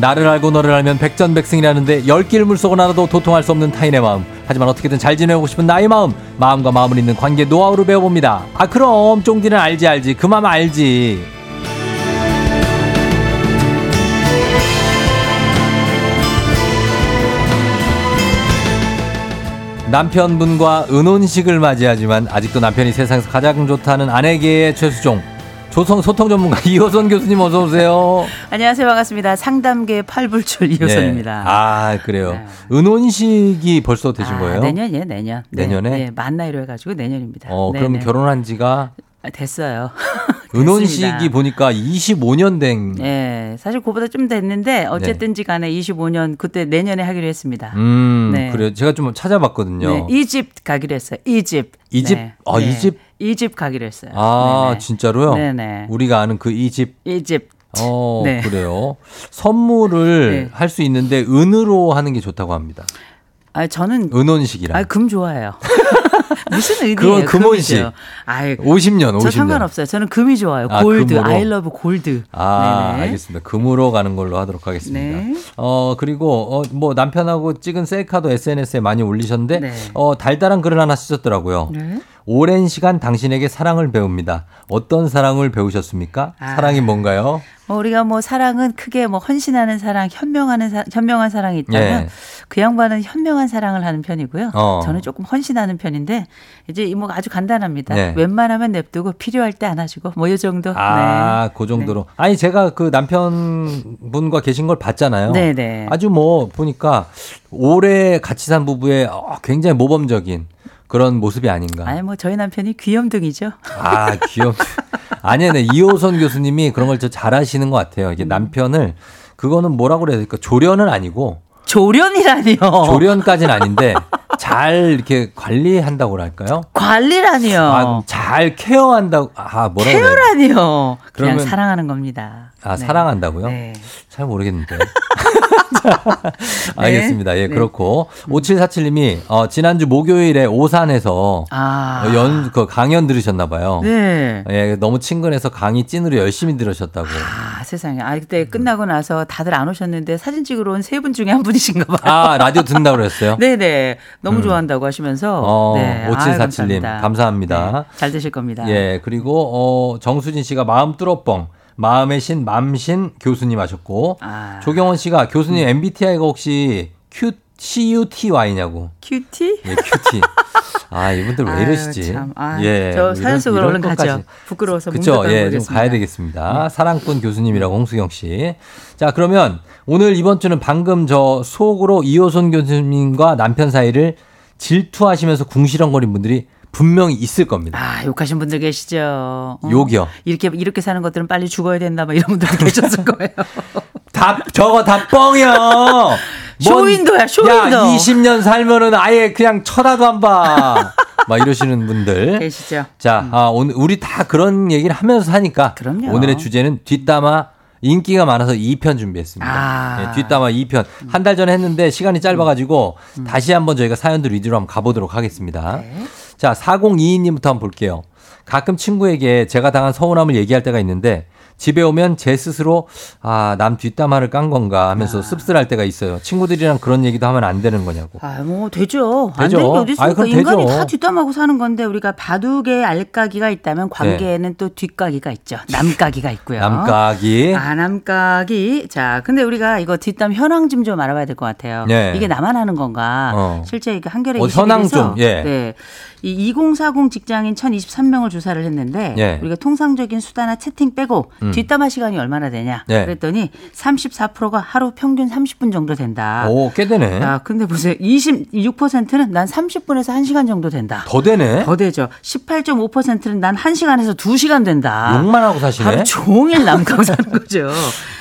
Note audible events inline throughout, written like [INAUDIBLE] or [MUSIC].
나를 알고 너를 알면 백전백승이라는데 열길 물속을 알아도 도통할 수 없는 타인의 마음. 하지만 어떻게든 잘 지내고 싶은 나의 마음 마음과 마음을 잇는 관계 노하우를 배워봅니다. 아 그럼 쫑디는 알지 알지. 그 마음 알지. 남편분과 은혼식을 맞이하지만 아직도 남편이 세상에서 가장 좋다는 아내계의 최수종 조성 소통 전문가 [LAUGHS] 이호선 교수님 어서 오세요. 안녕하세요. 반갑습니다. 상담계 팔불출 이호선입니다. 네. 아, 그래요. 네. 은혼식이 벌써 되신 아, 거예요? 내년이에요, 내년. 내년에? 네, 네만 나이로 해 가지고 내년입니다. 어, 그럼 네네. 결혼한 지가? 아, 됐어요. [LAUGHS] 은혼식이 보니까 25년 된. 네, 사실 그보다 좀 됐는데 어쨌든지 간에 25년 그때 내년에 하기로 했습니다. 음, 네. 그래요. 제가 좀 찾아봤거든요. 네, 이집 가기로 했어요. 이집. 이집? 네. 아, 네. 이집? 이 집 가기로 했어요. 아, 네네. 진짜로요? 네네. 우리가 아는 그 이 집. 이 집. 어, [LAUGHS] 네. 그래요. 선물을 네. 할수 있는데 은으로 하는 게 좋다고 합니다. 아, 저는 은혼식이라. 아, 금 좋아해요. [LAUGHS] 무슨 의미예요? 그건 금혼식. 아이, 50년, 50년. 저 상관없어요. 저는 금이 좋아요. 아, 골드. 금으로? I love 골드. 아, 네네. 알겠습니다. 금으로 가는 걸로 하도록 하겠습니다. 네. 어, 그리고, 어, 뭐, 남편하고 찍은 셀카도 SNS에 많이 올리셨는데, 네. 어, 달달한 글을 하나 쓰셨더라고요. 네. 오랜 시간 당신에게 사랑을 배웁니다. 어떤 사랑을 배우셨습니까? 아. 사랑이 뭔가요? 뭐 우리가 뭐 사랑은 크게 뭐 헌신하는 사랑, 현명하는 사, 현명한 사랑이 있다면 예. 그 양반은 현명한 사랑을 하는 편이고요. 어. 저는 조금 헌신하는 편인데 이제 뭐 아주 간단합니다. 네. 웬만하면 냅두고 필요할 때 안아주고 뭐 이 정도. 아, 그 정도로. 아니, 제가 그 남편분과 계신 걸 봤잖아요. 네, 네. 아주 뭐, 보니까 오래 같이 산 부부의 어, 굉장히 모범적인 그런 모습이 아닌가. 아니 뭐 저희 남편이 귀염둥이죠. 아, 귀엽. 아니네. 네. 이호선 교수님이 그런 걸좀 잘하시는 것 같아요. 이게 남편을 그거는 뭐라고 그래야 될까? 조련은 아니고 조련이라니요. 조련까지는 아닌데 잘 이렇게 관리한다고 할까요? 관리라니요. 아, 잘 케어한다고. 아, 뭐라? 케어라니요. 그냥 사랑하는 겁니다. 아, 네. 사랑한다고요? 네. 잘 모르겠는데. [LAUGHS] [LAUGHS] 알겠습니다. 예, 네. 그렇고. 5747님이, 어, 지난주 목요일에 오산에서 아. 어, 연, 그 강연 들으셨나봐요. 네. 예, 너무 친근해서 강의 찐으로 열심히 들으셨다고. 아, 세상에. 아, 그때 끝나고 나서 다들 안 오셨는데 사진 찍으러 온 세 분 중에 한 분이신가 봐요. 아, 라디오 듣는다고 그랬어요? [LAUGHS] 네네. 너무 좋아한다고 하시면서. 어, 네. 아유, 5747님, 감사합니다. 네, 잘 되실 겁니다. 예, 그리고, 어, 정수진 씨가 마음 뚫어뻥. 마음의 신, 맘신 교수님 하셨고. 아. 조경원 씨가 교수님 MBTI가 혹시 Q, CUTY냐고. 큐티? 예, 큐티. 아, 이분들 왜 아유, 이러시지? 참. 아, 예. 저 사연 이런- 속으로 얼른 가죠. 부끄러워서 그쵸. 예, 좀. 가야 되겠습니다. 사랑꾼 교수님이라고 홍수경 씨. 자, 그러면 오늘 이번 주는 방금 저 속으로 이호선 교수님과 남편 사이를 질투하시면서 궁시렁거린 분들이 분명히 있을 겁니다. 아, 욕하신 분들 계시죠. 어. 욕이요. 이렇게, 이렇게 사는 것들은 빨리 죽어야 된다, 뭐 이런 분들도 계셨을 거예요. [LAUGHS] 다 저거 다 뻥이야. 뭔- 쇼윈도야, 쇼윈도. 야, 20년 살면은 아예 그냥 쳐다도 안 봐. 막 이러시는 분들. [LAUGHS] 계시죠. 자, 아, 오늘 우리 다 그런 얘기를 하면서 사니까 그럼요. 오늘의 주제는 뒷담화 인기가 많아서 2편 준비했습니다. 아. 예, 뒷담화 2편. 한 달 전에 했는데 시간이 짧아가지고 음. 다시 한번 저희가 사연들 위주로 한번 가보도록 하겠습니다. 네. 자, 4022님부터 한번 볼게요. 가끔 친구에게 제가 당한 서운함을 얘기할 때가 있는데 집에 오면 제 스스로 아, 남 뒷담화를 깐 건가 하면서 씁쓸할 때가 있어요. 친구들이랑 그런 얘기도 하면 안 되는 거냐고. 아, 뭐 되죠. 안 되죠. 되는 게 어디 있습니까? 인간이 되죠. 다 뒷담하고 사는 건데 우리가 바둑에 알까기가 있다면 관계에는 또 뒷까기가 있죠. 남까기가 있고요. 네. 남각이 아, 남각이. 자, 근데 우리가 이거 뒷담 현황 좀 좀 알아봐야 될 것 같아요. 네. 이게 나만 하는 건가? 어. 실제 이게 한겨레 어, 21에서 현황 좀, 예. 네. 이 2040 직장인 1023명을 조사를 했는데 예. 우리가 통상적인 수다나 채팅 빼고 뒷담화 시간이 얼마나 되냐? 네. 그랬더니 34%가 하루 평균 30분 정도 된다. 오, 꽤 되네. 야, 근데 보세요. 26%는 난 30분에서 1시간 정도 된다. 더 되네. 더 되죠. 18.5%는 난 1시간에서 2시간 된다. 욕만 하고 사시네. 하루 종일 남가고 사는 [LAUGHS] 거죠.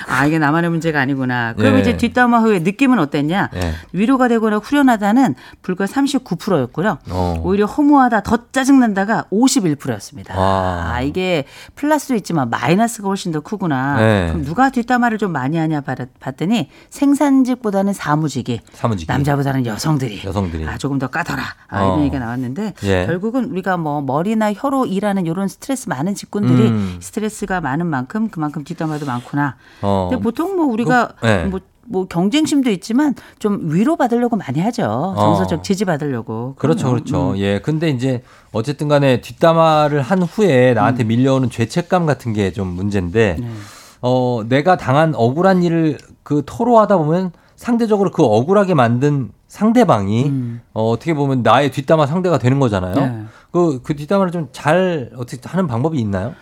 아, 이게 나만의 문제가 아니구나. 그럼 예. 이제 뒷담화 후에 느낌은 어땠냐? 예. 위로가 되거나 후련하다는 불과 39%였고요. 어. 오히려 허무하다, 더 짜증난다가 51%였습니다. 와. 아, 이게 플러스도 있지만 마이너스가 훨씬 더 크구나. 네. 그럼 누가 뒷담화를 좀 많이 하냐 봤- 봤더니 생산직보다는 사무직이 사무직이. 남자보다는 여성들이 여성들이. 아, 조금 더 까더라. 아, 어. 이런 얘기가 나왔는데 예. 결국은 우리가 뭐 머리나 혀로 일하는 이런 스트레스 많은 직군들이 음. 스트레스가 많은 만큼 그만큼 뒷담화도 많구나. 어. 근데 보통 뭐 우리가 그, 네. 뭐, 뭐 경쟁심도 있지만 좀 위로 받으려고 많이 하죠. 정서적 어. 지지 받으려고. 그렇죠. 그렇죠. 음. 예. 근데 이제 어쨌든 간에 뒷담화를 한 후에 나한테 음. 밀려오는 죄책감 같은 게 좀 문제인데, 네. 어, 내가 당한 억울한 일을 그 토로하다 보면 상대적으로 그 억울하게 만든 상대방이 음. 어, 어떻게 보면 나의 뒷담화 상대가 되는 거잖아요. 네. 그, 그 뒷담화를 좀 잘 어떻게 하는 방법이 있나요?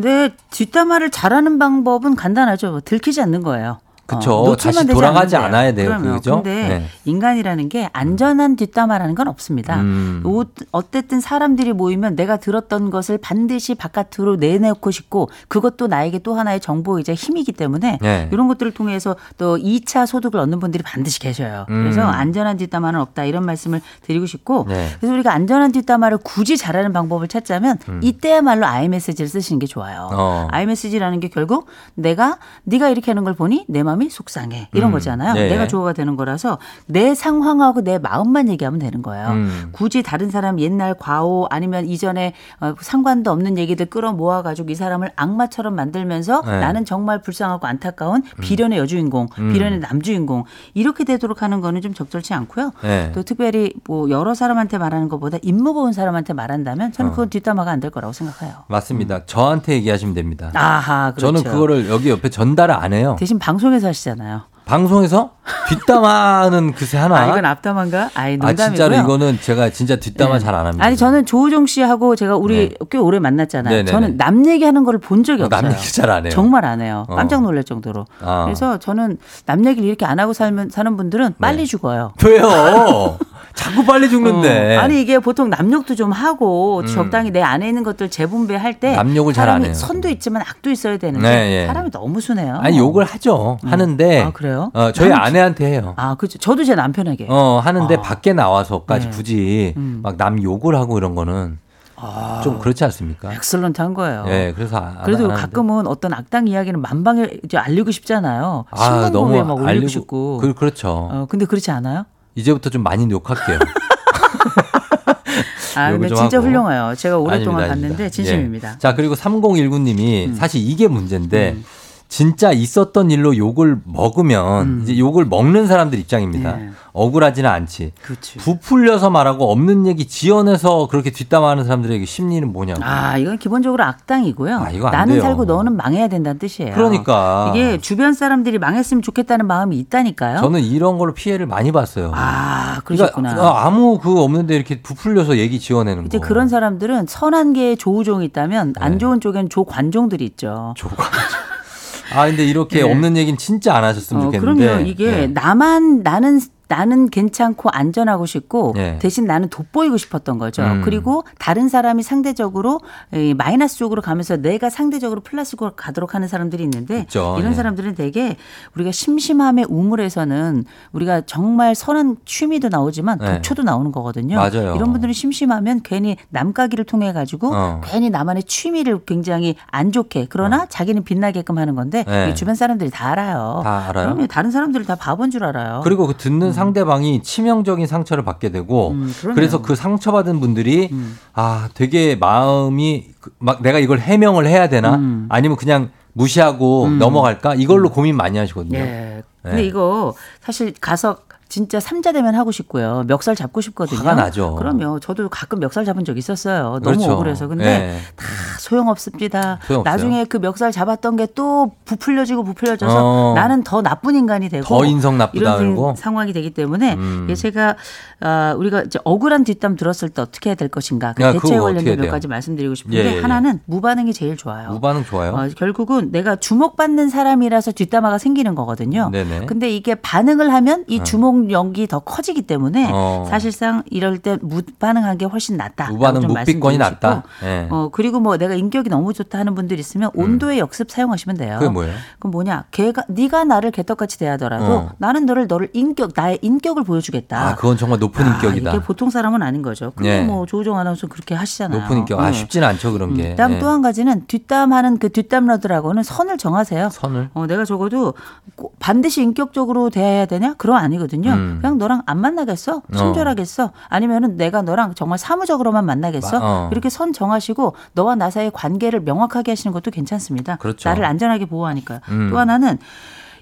근데 뒷담화를 잘하는 방법은 간단하죠. 뭐 들키지 않는 거예요. 그쵸. 어, 다시 돌아가지 않아야 돼요. 그럼요. 그죠? 근데 네. 인간이라는 게 안전한 뒷담화라는 건 없습니다. 음. 오- 어쨌든 사람들이 모이면 내가 들었던 것을 반드시 바깥으로 내놓고 싶고 그것도 나에게 또 하나의 정보이자 힘이기 때문에 네. 이런 것들을 통해서 또 2차 소득을 얻는 분들이 반드시 계셔요. 음. 그래서 안전한 뒷담화는 없다 이런 말씀을 드리고 싶고 네. 그래서 우리가 안전한 뒷담화를 굳이 잘하는 방법을 찾자면 이때야말로 아이메시지를 쓰시는 게 좋아요. 음. 어. 아이메시지라는 게 결국 내가 네가 이렇게 하는 걸 보니 내 마음 이 속상해 이런 음. 거잖아요. 네. 내가 조어가 되는 거라서 내 상황하고 내 마음만 얘기하면 되는 거예요. 음. 굳이 다른 사람 옛날 과오 아니면 이전에 어, 상관도 없는 얘기들 끌어 모아가지고 이 사람을 악마처럼 만들면서 네. 음. 나는 정말 불쌍하고 안타까운 비련의 여주인공, 비련의 남주인공 이렇게 되도록 하는 거는 좀 적절치 않고요. 네. 또 특별히 뭐 여러 사람한테 말하는 것보다 임무 보는 사람한테 말한다면 어. 저는 그건 뒷담화가 안 될 거라고 생각해요. 맞습니다. 저한테 얘기하시면 됩니다. 아하, 그렇죠. 저는 그거를 여기 옆에 전달을 안 해요. 대신 방송에서 하시잖아요. 방송에서 뒷담화는 그새 하나. 아, 이건 앞담화인가? 아이, 아, 농담이고요. 진짜로 이거는 제가 진짜 뒷담화 네. 잘안 합니다. 아니 저는 조우종 씨하고 제가 우리 꽤 오래 만났잖아요. 네네네. 저는 남 얘기하는 거를 본 적이 어, 없어요. 남 얘기 잘 안 해요. 정말 안 해요. 어. 깜짝 놀랄 정도로. 아. 그래서 저는 남 얘기를 이렇게 안 하고 살면 사는 분들은 빨리 네. 죽어요. 왜요? [LAUGHS] 자꾸 빨리 죽는데. 어, 아니 이게 보통 남욕도 좀 하고 음. 적당히 내 안에 있는 것들 재분배할 때 남욕을 잘안 사람이 해요. 선도 있지만 악도 있어야 되는데 네, 예. 사람이 너무 순해요. 아니 욕을 하죠. 하는데. 아, 그래요? 어, 저희 나는 아내한테 해요. 아 그죠. 저도 제 남편에게. 어, 하는데 아. 밖에 나와서까지 네. 굳이 음. 막남 욕을 하고 이런 거는 아, 좀 그렇지 않습니까? 엑설런트한 거예요. 예, 그래서 안- 그래도 안. 가끔은 어떤 악당 이야기는 만방에 이제 알리고 싶잖아요. 아, 신문고에 막 올리고 알리고 싶고. 그, 그렇죠. 어, 근데 그렇지 않아요? 이제부터 좀 많이 욕할게요. [LAUGHS] 아, 근데 좀 진짜. 훌륭해요. 제가 오랫동안 아닙니다, 봤는데 아닙니다. 진심입니다. 음. 예. 자, 그리고 3019님이 사실 이게 문제인데 진짜 있었던 일로 욕을 먹으면 이제 욕을 먹는 사람들 입장입니다. 음. 예. 억울하지는 않지. 그렇지. 부풀려서 말하고 없는 얘기 지어내서 그렇게 뒷담화하는 사람들에게 심리는 뭐냐고. 아, 이건 기본적으로 악당이고요. 아, 이거 안 나는 돼요. 살고 너는 망해야 된다는 뜻이에요. 그러니까. 이게 주변 사람들이 망했으면 좋겠다는 마음이 있다니까요. 저는 이런 걸로 피해를 많이 봤어요. 아, 그러니까 그러셨구나. 아, 아무 그 없는데 이렇게 부풀려서 얘기 지어내는 이제 거. 그런 사람들은 선한 개의 조우종이 있다면 네. 안 좋은 쪽에는 조관종들이 있죠. 조가. 아 근데 이렇게 네. 없는 얘기는 진짜 안 하셨으면 어, 좋겠는데. 그럼요. 이게 네. 나만 나는 나는 괜찮고 안전하고 싶고 네. 대신 나는 돋보이고 싶었던 거죠. 음. 그리고 다른 사람이 상대적으로 이 마이너스 쪽으로 가면서 내가 상대적으로 플러스로 가도록 하는 사람들이 있는데 있죠. 이런 네. 사람들은 되게 우리가 심심함의 우물에서는 우리가 정말 선한 취미도 나오지만 네. 독초도 나오는 거거든요. 맞아요. 이런 분들은 심심하면 괜히 남가기를 통해 가지고 어. 괜히 나만의 취미를 굉장히 안 좋게 그러나 자기는 빛나게끔 하는 건데 주변 사람들이 다 알아요. 다 알아요? 그럼요. 다른 사람들이 다 바본 줄 알아요. 그리고 그 듣는 상대방이 치명적인 상처를 받게 되고 음. 그래서 그 상처받은 분들이 음. 아 되게 마음이 그- 막 내가 이걸 해명을 해야 되나 음. 아니면 그냥 무시하고 넘어갈까 이걸로 고민 많이 하시거든요. 예. 근데 네. 이거 사실 가서 진짜 삼자대면 하고 싶고요. 멱살 잡고 싶거든요. 화가 나죠. 그럼요. 저도 가끔 멱살 잡은 적 있었어요. 너무 그렇죠. 억울해서. 근데 예. 다 소용없습니다. 소용없어요. 나중에 그 멱살 잡았던 게 또 부풀려지고 부풀려져서 어. 나는 더 나쁜 인간이 되고 더 인성 나쁘다 이런 그러고? 상황이 되기 때문에 음. 예, 제가 아, 우리가 이제 억울한 뒷담 들었을 때 어떻게 해야 될 것인가 그 야, 어떻게 관련된 몇? 가지 말씀드리고 싶은데 예, 예, 예. 하나는 무반응이 제일 좋아요. 무반응 좋아요. 어, 결국은 내가 주목받는 사람이라서 뒷담화가 생기는 거거든요. 네네. 근데 이게 반응을 하면 이 주목 력이 더 커지기 때문에 어. 사실상 이럴 때 무반응한 게 훨씬 낫다. 무반응 좀 묵비권이 낫다. 예. 어 그리고 뭐 내가 인격이 너무 좋다 하는 분들 있으면 온도의 역습 사용하시면 돼요. 음. 그게 뭐예요? 그럼 뭐냐? 걔가 네가 나를 개떡같이 대하더라도 어. 나는 너를 너를 인격 나의 인격을 보여주겠다. 아, 그건 정말 높은 아, 인격이다. 이게 보통 사람은 아닌 거죠. 근데 예. 뭐 조우종 아나운서 그렇게 하시잖아요. 높은 인격. 아, 어. 쉽지는 않죠, 그런 게. 그다음 예. 또한 가지는 뒷담하는 그 뒷담러들하고는 선을 정하세요. 선을. 어, 내가 적어도 꼭 반드시 인격적으로 대해야 되냐? 그럼 아니거든요. 음. 그냥 너랑 안 만나겠어? 친절하겠어? 아니면은 내가 너랑 정말 사무적으로만 만나겠어? 마- 어. 이렇게 선 정하시고 너와 나 사이의 관계를 명확하게 하시는 것도 괜찮습니다. 그렇죠. 나를 안전하게 보호하니까요. 음. 또 하나는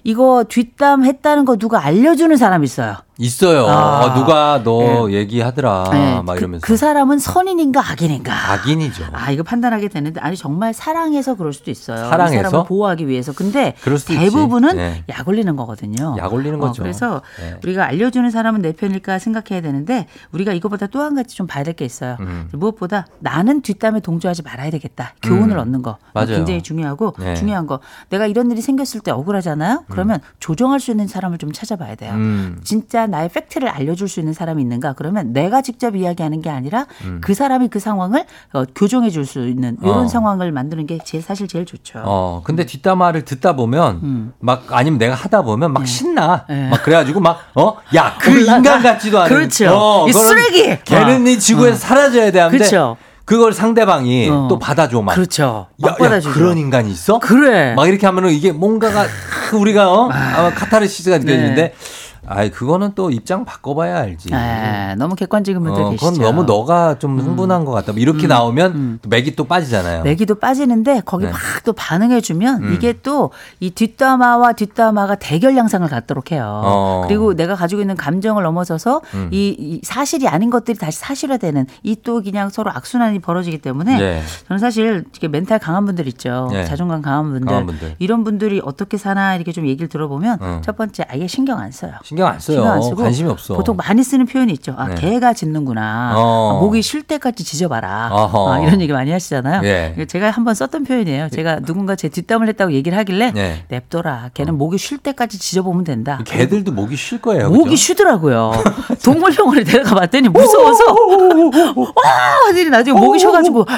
이거 뒷담 했다는 거 누가 알려주는 사람 있어요. 있어요. 아. 어, 누가 너 얘기하더라. 네. 막 그- 이러면서. 그, 사람은 선인인가 악인인가? 악인이죠. 아 이거 판단하게 되는데 아니 정말 사랑해서 그럴 수도 있어요. 사랑해서? 이 사람을 보호하기 위해서. 근데 그럴 수도 대부분은. 네. 약 올리는 거거든요. 약 올리는 거죠. 어, 그래서 네. 우리가 알려 주는 사람은 내 편일까 생각해야 되는데 우리가 이거보다 또 한 가지 좀 봐야 될 게 있어요. 음. 무엇보다 나는 뒷담에 동조하지 말아야 되겠다. 교훈을 음. 얻는 거 맞아요. 굉장히 중요하고 네. 중요한 거. 내가 이런 일이 생겼을 때 억울하잖아요. 그러면 조정할 수 있는 사람을 좀 찾아봐야 돼요. 음. 진짜 나의 팩트를 알려줄 수 있는 사람이 있는가? 그러면 내가 직접 이야기하는 게 아니라 그 사람이 그 상황을 어, 교정해 줄 수 있는 이런 음. 어. 상황을 만드는 게 제일 사실 제일 좋죠. 어, 근데 뒷담화를 듣다 보면 막 아니면 내가 하다 보면 막 신나. 음. 네. 막 그래가지고 막 어, 야, [LAUGHS] 그. 인간 같지도 않은. 그렇죠. 어, 이 쓰레기! 걔는 어. 이 지구에서 사라져야 돼 하는데 그렇죠. 그걸 상대방이 어. 또 받아줘 막. 그렇죠. 야, 막 야. 그런 인간이 있어? 그래. 막 이렇게 하면은 이게 뭔가가 우리가 어 아마 카타르시스가 느껴지는데 네. 아이 그거는 또 입장 바꿔봐야 알지. 에, 너무 객관적인 분들 어, 계시죠. 그건 너무 너가 좀 흥분한 것 같다. 뭐 이렇게 나오면 또 맥이 또 빠지잖아요. 내기도 빠지는데 거기 네. 막또 반응해주면 음. 이게 또 이 뒷담화와 뒷담화가 대결 양상을 갖도록 해요. 어. 그리고 내가 가지고 있는 감정을 넘어서서 음. 이, 이 사실이 아닌 것들이 다시 사실화되는 이 또 그냥 서로 악순환이 벌어지기 때문에 네. 저는 사실 이게 멘탈 강한 분들 있죠. 네. 자존감 강한 분들. 강한 분들. 이런 분들이 어떻게 사나 이렇게 좀 얘기를 들어보면 음. 첫 번째 아예 신경 안 써요. 신경 안 써요. 신경 안 쓰고 관심이 없어. 보통 많이 쓰는 표현이 있죠. 아, 네. 개가 짖는구나. 어. 아, 목이 쉴 때까지 짖어봐라. 아, 이런 얘기 많이 하시잖아요. 예. 제가 한번 썼던 표현이에요. 제가 누군가 제 뒷담을 했다고 얘기를 하길래 네. 냅둬라. 걔는 목이 쉴 때까지 짖어보면 된다. 개들도 목이 쉴 거예요. 목이 그죠? 쉬더라고요. [LAUGHS] 동물병원에 데려가 봤더니 무서워서 [LAUGHS] 와! 하더니 나중에 목이 쉬어가지고 [LAUGHS]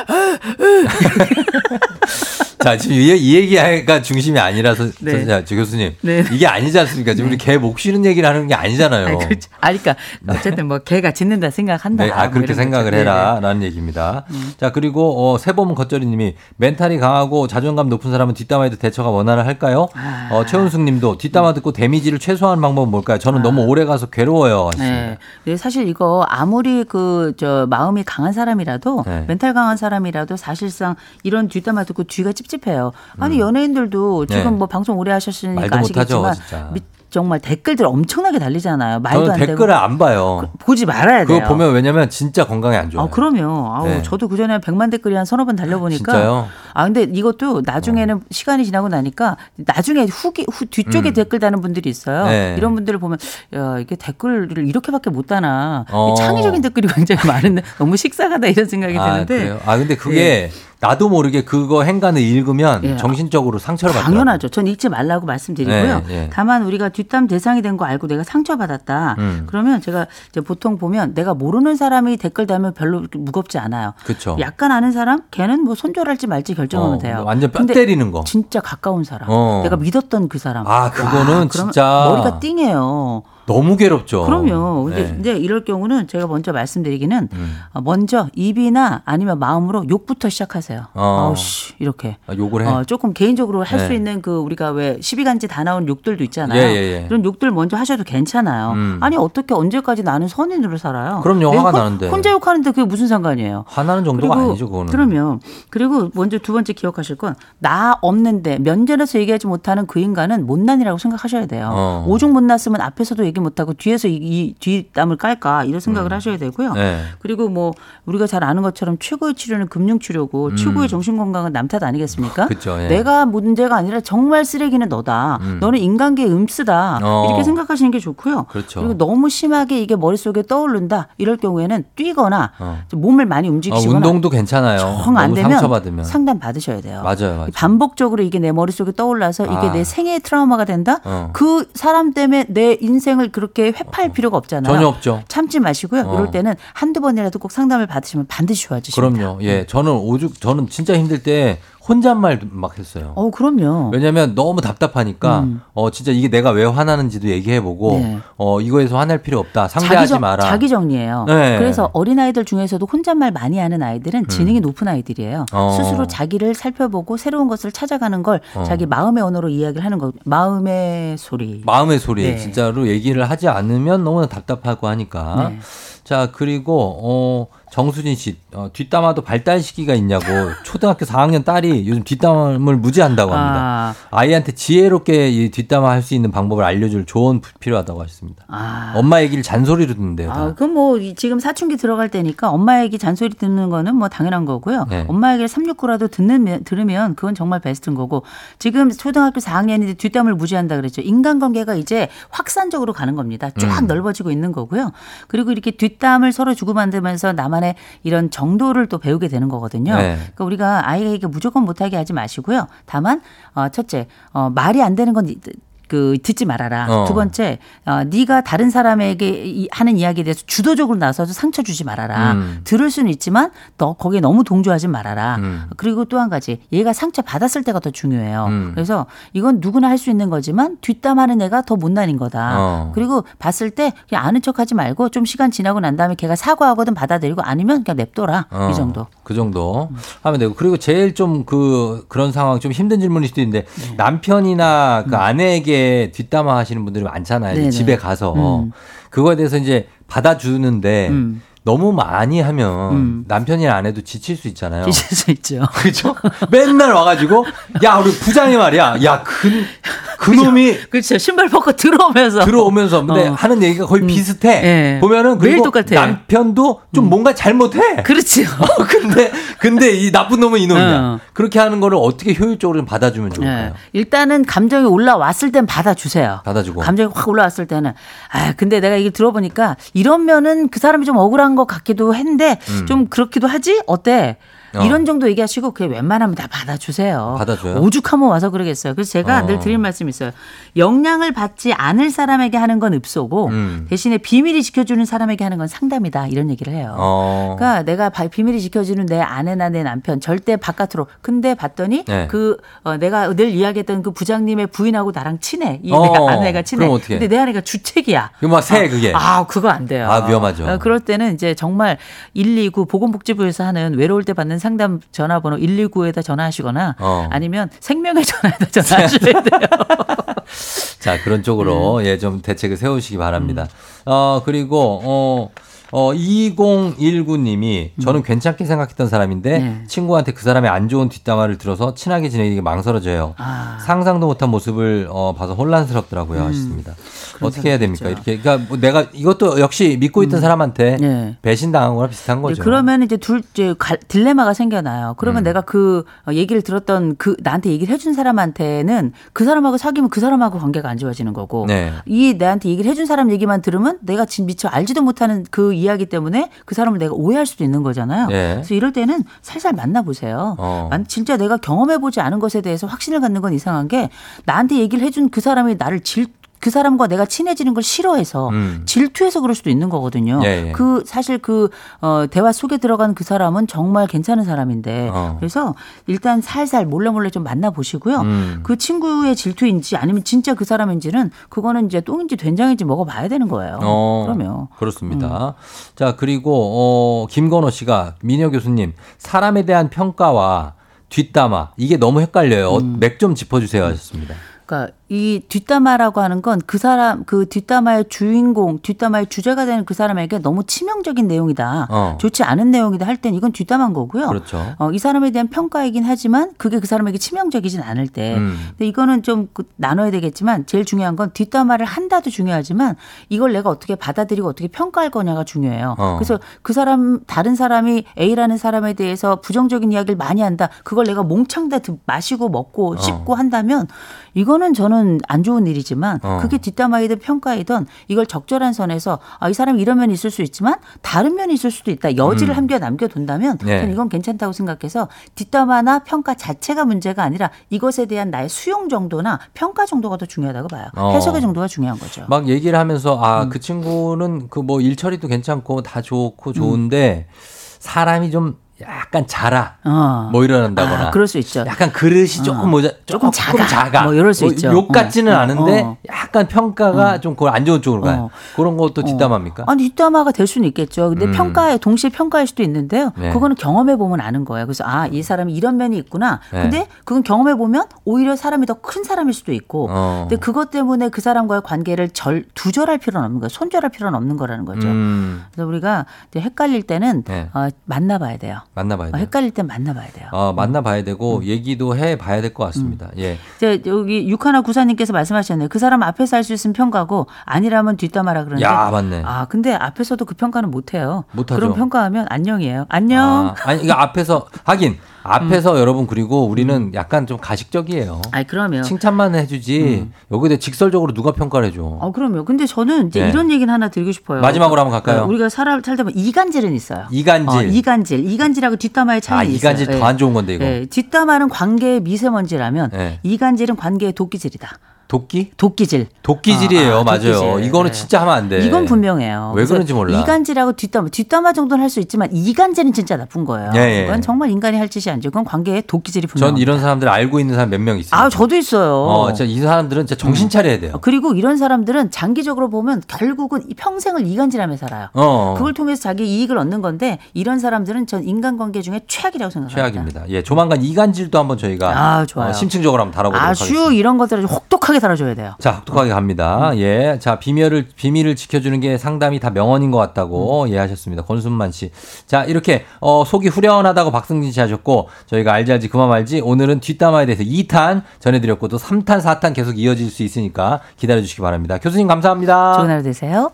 자, 지금 이, 이 얘기가 중심이 아니라서 네. 자, 주 교수님. 네. 이게 아니지 않습니까? 지금 우리 개 목 쉬는 얘기를 하는 게 아니잖아요. 아니, 그렇죠. 아, 그러니까 어쨌든 뭐 개가 짖는다 생각한다. 네, 아, 뭐 그렇게 생각을 거죠. 네네. 음. 해라. 라는 얘기입니다. 자, 그리고, 어, 세범 겉절이 님이 멘탈이 강하고 자존감 높은 사람은 뒷담화에도 대처가 원활을 할까요? 아. 어, 최은숙 님도 뒷담화 듣고 데미지를 최소화하는 방법은 뭘까요? 저는 너무 오래 가서 괴로워요. 네. 네, 사실 이거 아무리 그 저 마음이 강한 사람이라도 네. 멘탈 강한 사람이라도 사실상 이런 뒷담화 듣고 뒤가 찝 찝해요. 아니 연예인들도 지금 네. 뭐 방송 오래 하셨으니까 아시겠지만. 미- 정말 댓글들 엄청나게 달리잖아요. 말도 저는 안 댓글을 되고 안 봐요. 보지 말아야 돼요. 그거 보면 왜냐면 진짜 건강에 안 좋아요. 아, 그럼요. 아우, 네. 저도 그 전에 100만 댓글이 한 서너 번 달려보니까. 진짜요? 아, 근데 이것도 나중에는 시간이 지나고 나니까 나중에 후기, 후, 뒤쪽에 음. 댓글 다는 분들이 있어요. 네. 이런 분들을 보면, 야, 이게 댓글을 이렇게밖에 못 다나. 어. 창의적인 댓글이 [LAUGHS] 굉장히 많은데 너무 식상하다 이런 생각이 아, 드는데. 그래요? 아, 근데 그게 나도 모르게 그거 행간을 읽으면 예. 정신적으로 상처를 받더라고요. 당연하죠. 전 읽지 말라고 말씀드리고요. 네, 네. 다만 우리가 뒷담 대상이 된 거 알고 내가 상처받았다. 음. 그러면 제가 이제 보통 보면 내가 모르는 사람이 댓글 달면 별로 무겁지 않아요. 그쵸. 약간 아는 사람, 걔는 뭐 손절할지 말지 결정하면 어, 돼요. 완전 뼈 때리는 거. 진짜 가까운 사람, 어. 내가 믿었던 그 사람. 아, 그거는 그러면 진짜 머리가 띵해요. 너무 괴롭죠. 그럼요. 근데, 네. 근데 이럴 경우는 제가 먼저 말씀드리기는 음. 어, 먼저 입이나 아니면 마음으로 욕부터 시작하세요. 어. 아우씨 이렇게. 아, 욕을 해. 어, 조금 개인적으로 할수 네. 있는 그 우리가 왜 12간지 다 나온 욕들도 있잖아요. 예, 예, 예. 그런 욕들 먼저 하셔도 괜찮아요. 음. 아니 어떻게 언제까지 나는 선인으로 살아요? 그럼요, 내 화가 혼- 나는데. 혼자 욕하는데 그게 무슨 상관이에요? 화나는 정도가 아니죠, 그거는. 그러면 그리고 먼저 두 번째 기억하실 건 나 없는데 면전에서 얘기하지 못하는 그 인간은 못난이라고 생각하셔야 돼요. 어. 오죽 못났으면 앞에서도 얘기 다가가지 못하고 뒤에서 이, 이 뒷담을 깔까 이런 생각을 음. 하셔야 되고요. 네. 그리고 뭐 우리가 잘 아는 것처럼 최고의 치료는 금융 치료고 최고의 정신 건강은 남탓 아니겠습니까? 음. [LAUGHS] 그쵸, 예. 내가 문제가 아니라 정말 쓰레기는 너다. 너는 인간계 음쓰다. 어. 이렇게 생각하시는 게 좋고요. 그렇죠. 리고 너무 심하게 이게 머릿속에 떠오른다. 이럴 경우에는 뛰거나 어. 좀 몸을 많이 어, 움직이시거나 운동도 괜찮아요. 정안 너무 되면 상처받으면. 상담 받으셔야 돼요. 맞아요, 맞아요. 반복적으로 이게 내 머릿속에 떠올라서 이게 아. 내 생애의 트라우마가 된다? 어. 그 사람 때문에 내 인생을 그렇게 회파할 필요가 없잖아요. 전혀 없죠. 참지 마시고요. 어. 이럴 때는 한두 번이라도 꼭 상담을 받으시면 반드시 좋아지십니다. 그럼요. 예, 저는 오죽 저는 진짜 힘들 때 혼잣말 막 했어요. 어, 그럼요. 왜냐면 너무 답답하니까 음. 어 진짜 이게 내가 왜 화나는지도 얘기해 보고 네. 어 이거에서 화낼 필요 없다. 상대하지 정- 마라. 자기 정리예요. 네. 그래서 어린 아이들 중에서도 혼잣말 많이 하는 아이들은 지능이 높은 아이들이에요. 음. 어. 스스로 자기를 살펴보고 새로운 것을 찾아가는 걸 어. 자기 마음의 언어로 이야기를 하는 거. 마음의 소리. 마음의 소리 네. 진짜로 얘기를 하지 않으면 너무 답답하고 하니까. 네. 자 그리고 어 정수진 씨 어, 뒷담화도 발달 시기가 있냐고 [LAUGHS] 초등학교 4학년 딸이 요즘 뒷담을 무지한다고 합니다. 아, 아이한테 지혜롭게 이 뒷담화 할 수 있는 방법을 알려줄 조언 필요하다고 하셨습니다. 아. 엄마 얘기를 잔소리로 듣는데요. 다. 아, 그럼 뭐 이- 지금 사춘기 들어갈 때니까 엄마 얘기 잔소리 듣는 거는 뭐 당연한 거고요. 네. 엄마 얘기를 369라도 듣는 들으면 그건 정말 베스트인 거고 지금 초등학교 4학년인데 뒷담을 무지한다 그랬죠. 인간관계가 이제 확산적으로 가는 겁니다. 쫙 음. 넓어지고 있는 거고요. 그리고 이렇게 뒷담을 서로 주고받으면서 나만의 이런 정도를 또 배우게 되는 거거든요. 네. 그러니까 우리가 아이에게 무조건 못하게 하지 마시고요. 다만 어, 첫째 어, 말이 안 되는 건 이- 그 듣지 말아라. 어. 두 번째, 어, 네가 다른 사람에게 이- 하는 이야기에 대해서 주도적으로 나서서 상처 주지 말아라. 음. 들을 수는 있지만 너 거기에 너무 동조하지 말아라. 음. 그리고 또 한 가지, 얘가 상처 받았을 때가 더 중요해요. 음. 그래서 이건 누구나 할 수 있는 거지만 뒷담하는 애가 더 못난인 거다. 어. 그리고 봤을 때 그냥 아는 척하지 말고 좀 시간 지나고 난 다음에 걔가 사과하거든 받아들이고 아니면 그냥 냅둬라. 어, 이 정도. 그 정도 하면 되고 그리고 제일 좀 그 그런 상황 좀 힘든 질문일 수도 있는데 네. 남편이나 그 아내에게 뒷담화 하시는 분들이 많잖아요. 집에 가서 음. 그거에 대해서 이제 받아주는데 음. 너무 많이 하면 음. 남편이나 아내도 지칠 수 있잖아요. 있을 수 있죠. [LAUGHS] 그죠? 맨날 와가지고 야 우리 부장이 말이야. 야그 그놈이 그렇죠. 신발 벗고 들어오면서 들어오면서 근데 어. 하는 얘기가 거의 비슷해. 예. 보면은 그리고 똑같아. 남편도 좀 뭔가 잘못해. 그렇죠. [LAUGHS] 어, 근데 근데 이 나쁜 놈은 이놈이야. 어. 그렇게 하는 거를 어떻게 효율적으로 좀 받아주면 좋을까요? 네. 일단은 감정이 올라왔을 땐 받아주세요. 받아주고. 감정이 확 올라왔을 때는 아 근데 내가 이게 들어보니까 이러면은 그 사람이 좀 억울한 것 같기도 했는데 음. 좀 그렇기도 하지 어때? 어. 이런 정도 얘기하시고 그게 웬만하면 다 받아주세요. 받아줘요? 오죽하면 와서 그러겠어요. 그래서 제가 어. 늘 드릴 말씀이 있어요. 영향을 받지 않을 사람에게 하는 건 읍소고 음. 대신에 비밀이 지켜주는 사람에게 하는 건 상담이다 이런 얘기를 해요. 어. 그러니까 내가 바- 비밀이 지켜주는 내 아내나 내 남편 절대 바깥으로. 근데 봤더니 네. 그 어, 내가 늘 이야기했던 그 부장님의 부인하고 나랑 친해. 이 어, 내 아내가 친해. 그럼 어떻게? 근데 내 아내가 주책이야. 이거 막 새, 그게. 아, 그거 안 돼요. 아, 위험하죠. 어, 그럴 때는 이제 정말 129 보건복지부에서 하는 외로울 때 받는 상담 전화번호 119에다 전화하시거나 어. 아니면 생명의 전화에다 전화하셔야 [LAUGHS] 돼요. 자 그런 네. 쪽으로 예좀 대책을 세우시기 바랍니다. 음. 어 그리고 어. 어, 2019님이 저는 괜찮게 생각했던 사람인데 음. 네. 친구한테 그 사람의 안 좋은 뒷담화를 들어서 친하게 지내기 망설여져요. 아. 상상도 못한 모습을 어, 봐서 혼란스럽더라고요 하셨습니다. 어떻게 해야 됩니까? 음. 있죠. 이렇게 그러니까 뭐 내가 이것도 역시 믿고 있던 사람한테 네. 배신당한 거랑 비슷한 거죠. 그러면 이제 둘 이제 갈- 딜레마가 생겨나요. 그러면 음. 내가 그 어, 얘기를 들었던 그 나한테 얘기를 해준 사람한테는 그 사람하고 사귀면 그 사람하고 관계가 안 좋아지는 거고 네. 이 내한테 얘기를 해준 사람 얘기만 들으면 내가 진 미처 알지도 못하는 그 이야기 때문에 그 사람을 내가 오해할 수도 있는 거잖아요. 네. 그래서 이럴 때는 살살 만나보세요. 어. 만- 진짜 내가 경험해보지 않은 것에 대해서 확신을 갖는 건 이상한 게 나한테 얘기를 해준 그 사람이 나를 질 그 사람과 내가 친해지는 걸 싫어해서 음. 질투해서 그럴 수도 있는 거거든요. 예, 예. 그 사실 그 어, 대화 속에 들어간 그 사람은 정말 괜찮은 사람인데 어. 그래서 일단 살살 몰래 몰래 좀 만나 보시고요. 음. 그 친구의 질투인지 아니면 진짜 그 사람인지는 그거는 이제 똥인지 된장인지 먹어봐야 되는 거예요. 어, 그러면 그렇습니다. 자, 그리고, 어, 김건호 씨가 민혁 교수님, 사람에 대한 평가와 뒷담화, 이게 너무 헷갈려요. 음. 맥좀 짚어주세요 하셨습니다. 그러니까 이 뒷담화라고 하는 건 그 사람 그 뒷담화의 주인공, 뒷담화의 주제가 되는 그 사람에게 너무 치명적인 내용이다. 어. 좋지 않은 내용이다 할 땐 이건 뒷담화인 거고요. 그렇죠. 어, 이 사람에 대한 평가이긴 하지만 그게 그 사람에게 치명적이진 않을 때. 음. 근데 이거는 좀그 나눠야 되겠지만 제일 중요한 건 뒷담화를 한다도 중요하지만 이걸 내가 어떻게 받아들이고 어떻게 평가할 거냐가 중요해요. 어. 그래서 그 사람 다른 사람이 A라는 사람에 대해서 부정적인 이야기를 많이 한다. 그걸 내가 몽창 다 듣- 마시고 먹고 씹고 한다면 이거는 저는 안 좋은 일이지만 어. 그게 뒷담화이든 평가이든 이걸 적절한 선에서 아, 이 사람이 이런 면이 있을 수 있지만 다른 면이 있을 수도 있다. 여지를 함겨 남겨둔다면 음. 네. 저는 이건 괜찮다고 생각해서 뒷담화나 평가 자체가 문제가 아니라 이것에 대한 나의 수용 정도나 평가 정도가 더 중요하다고 봐요. 어. 해석의 정도가 중요한 거죠. 막 얘기를 하면서 아 음. 그 친구는 그 뭐 일처리도 괜찮고 다 좋고 좋은데 사람이 좀 약간 자라 어. 뭐 이러는다거나 아, 그럴 수 있죠. 약간 그릇이 조금 모자 조금 작아. 뭐 이럴 수 있죠. 욕 같지는 어, 어, 않은데 어. 약간 평가가 좀 그걸 안 좋은 쪽으로 가요. 어. 그런 것도 뒷담화입니까? 아니 뒷담화가 될 수는 있겠죠. 근데 음. 평가에 동시에 평가할 수도 있는데요. 네. 그거는 경험해 보면 아는 거예요. 그래서 아 이 사람이 이런 면이 있구나. 네. 근데 그건 경험해 보면 오히려 사람이 더 큰 사람일 수도 있고. 어. 근데 그것 때문에 그 사람과의 관계를 절 두절할 필요는 없는 거예요. 손절할 필요는 없는 거라는 거죠. 음, 그래서 우리가 헷갈릴 때는 네. 어, 만나봐야 돼요. 만나봐야 어, 돼요. 헷갈릴 땐 만나봐야 돼요. 어, 만나봐야 음. 되고 얘기도 해봐야 될 것 같습니다. 예. 이제 여기 육하나 구사님께서 말씀하셨네요. 그 사람 앞에서 할 수 있으면 평가고 아니라면 뒷담화라 그러는데. 야 맞네. 아 근데 앞에서도 그 평가는 못 해요. 못하죠. 그럼 평가하면 안녕이에요. 안녕. 아, 아니 이거 앞에서 하긴 앞에서 여러분 그리고 우리는 약간 좀 가식적이에요. 아니 그러면 칭찬만 해주지 여기에 대해 직설적으로 누가 평가를 해줘. 어 그럼요. 근데 저는 이제 네. 이런 얘기는 하나 드리고 싶어요. 마지막으로 한번 갈까요? 어, 우리가 살아 살다 보면 이간질은 있어요. 이간질. 어, 이간질, 이간질하고 뒷담화의 차이 아 있어요. 이간질 더 안 좋은 건데 이거. 예, 뒷담화는 관계의 미세먼지라면 네. 이간질은 관계의 도끼질이다. 도끼? 도끼질. 도끼질이에요. 아, 아, 맞아요. 도끼질. 이거는 네. 진짜 하면 안 돼. 이건 분명해요. 왜 그런지 몰라. 이간질하고 뒷담화, 뒷담화 정도는 할 수 있지만 이간질은 진짜 나쁜 거예요. 예, 예. 이건 정말 인간이 할 짓이 아니죠. 그건 관계의 도끼질이 분명. 전 이런 사람들 알고 있는 사람 몇 명 있어요. 아 저도 있어요. 어, 진짜 이 사람들은 진짜 정신 차려야 돼요. 그리고 이런 사람들은 장기적으로 보면 결국은 이 평생을 이간질하며 살아요. 어. 그걸 통해서 자기 이익을 얻는 건데 이런 사람들은 전 인간관계 중에 최악이라고 생각합니다. 최악입니다. 예, 조만간 이간질도 한번 저희가 아, 좋아요. 어, 심층적으로 한번 다뤄보도록 아주 하겠습니다. 이런 것들을 혹독하게 다뤄줘야 돼요. 자, 혹독하게 갑니다. 예. 자, 비밀을, 비밀을 지켜주는 게 상담이 다 명언인 것 같다고 음. 예 하셨습니다. 권순만 씨. 자, 이렇게, 어, 속이 후련하다고 박승진 씨 하셨고, 저희가 알지 알지 그만 말지, 오늘은 뒷담화에 대해서 2탄 전해드렸고, 또 3탄, 4탄 계속 이어질 수 있으니까 기다려주시기 바랍니다. 교수님 감사합니다. 좋은 하루 되세요.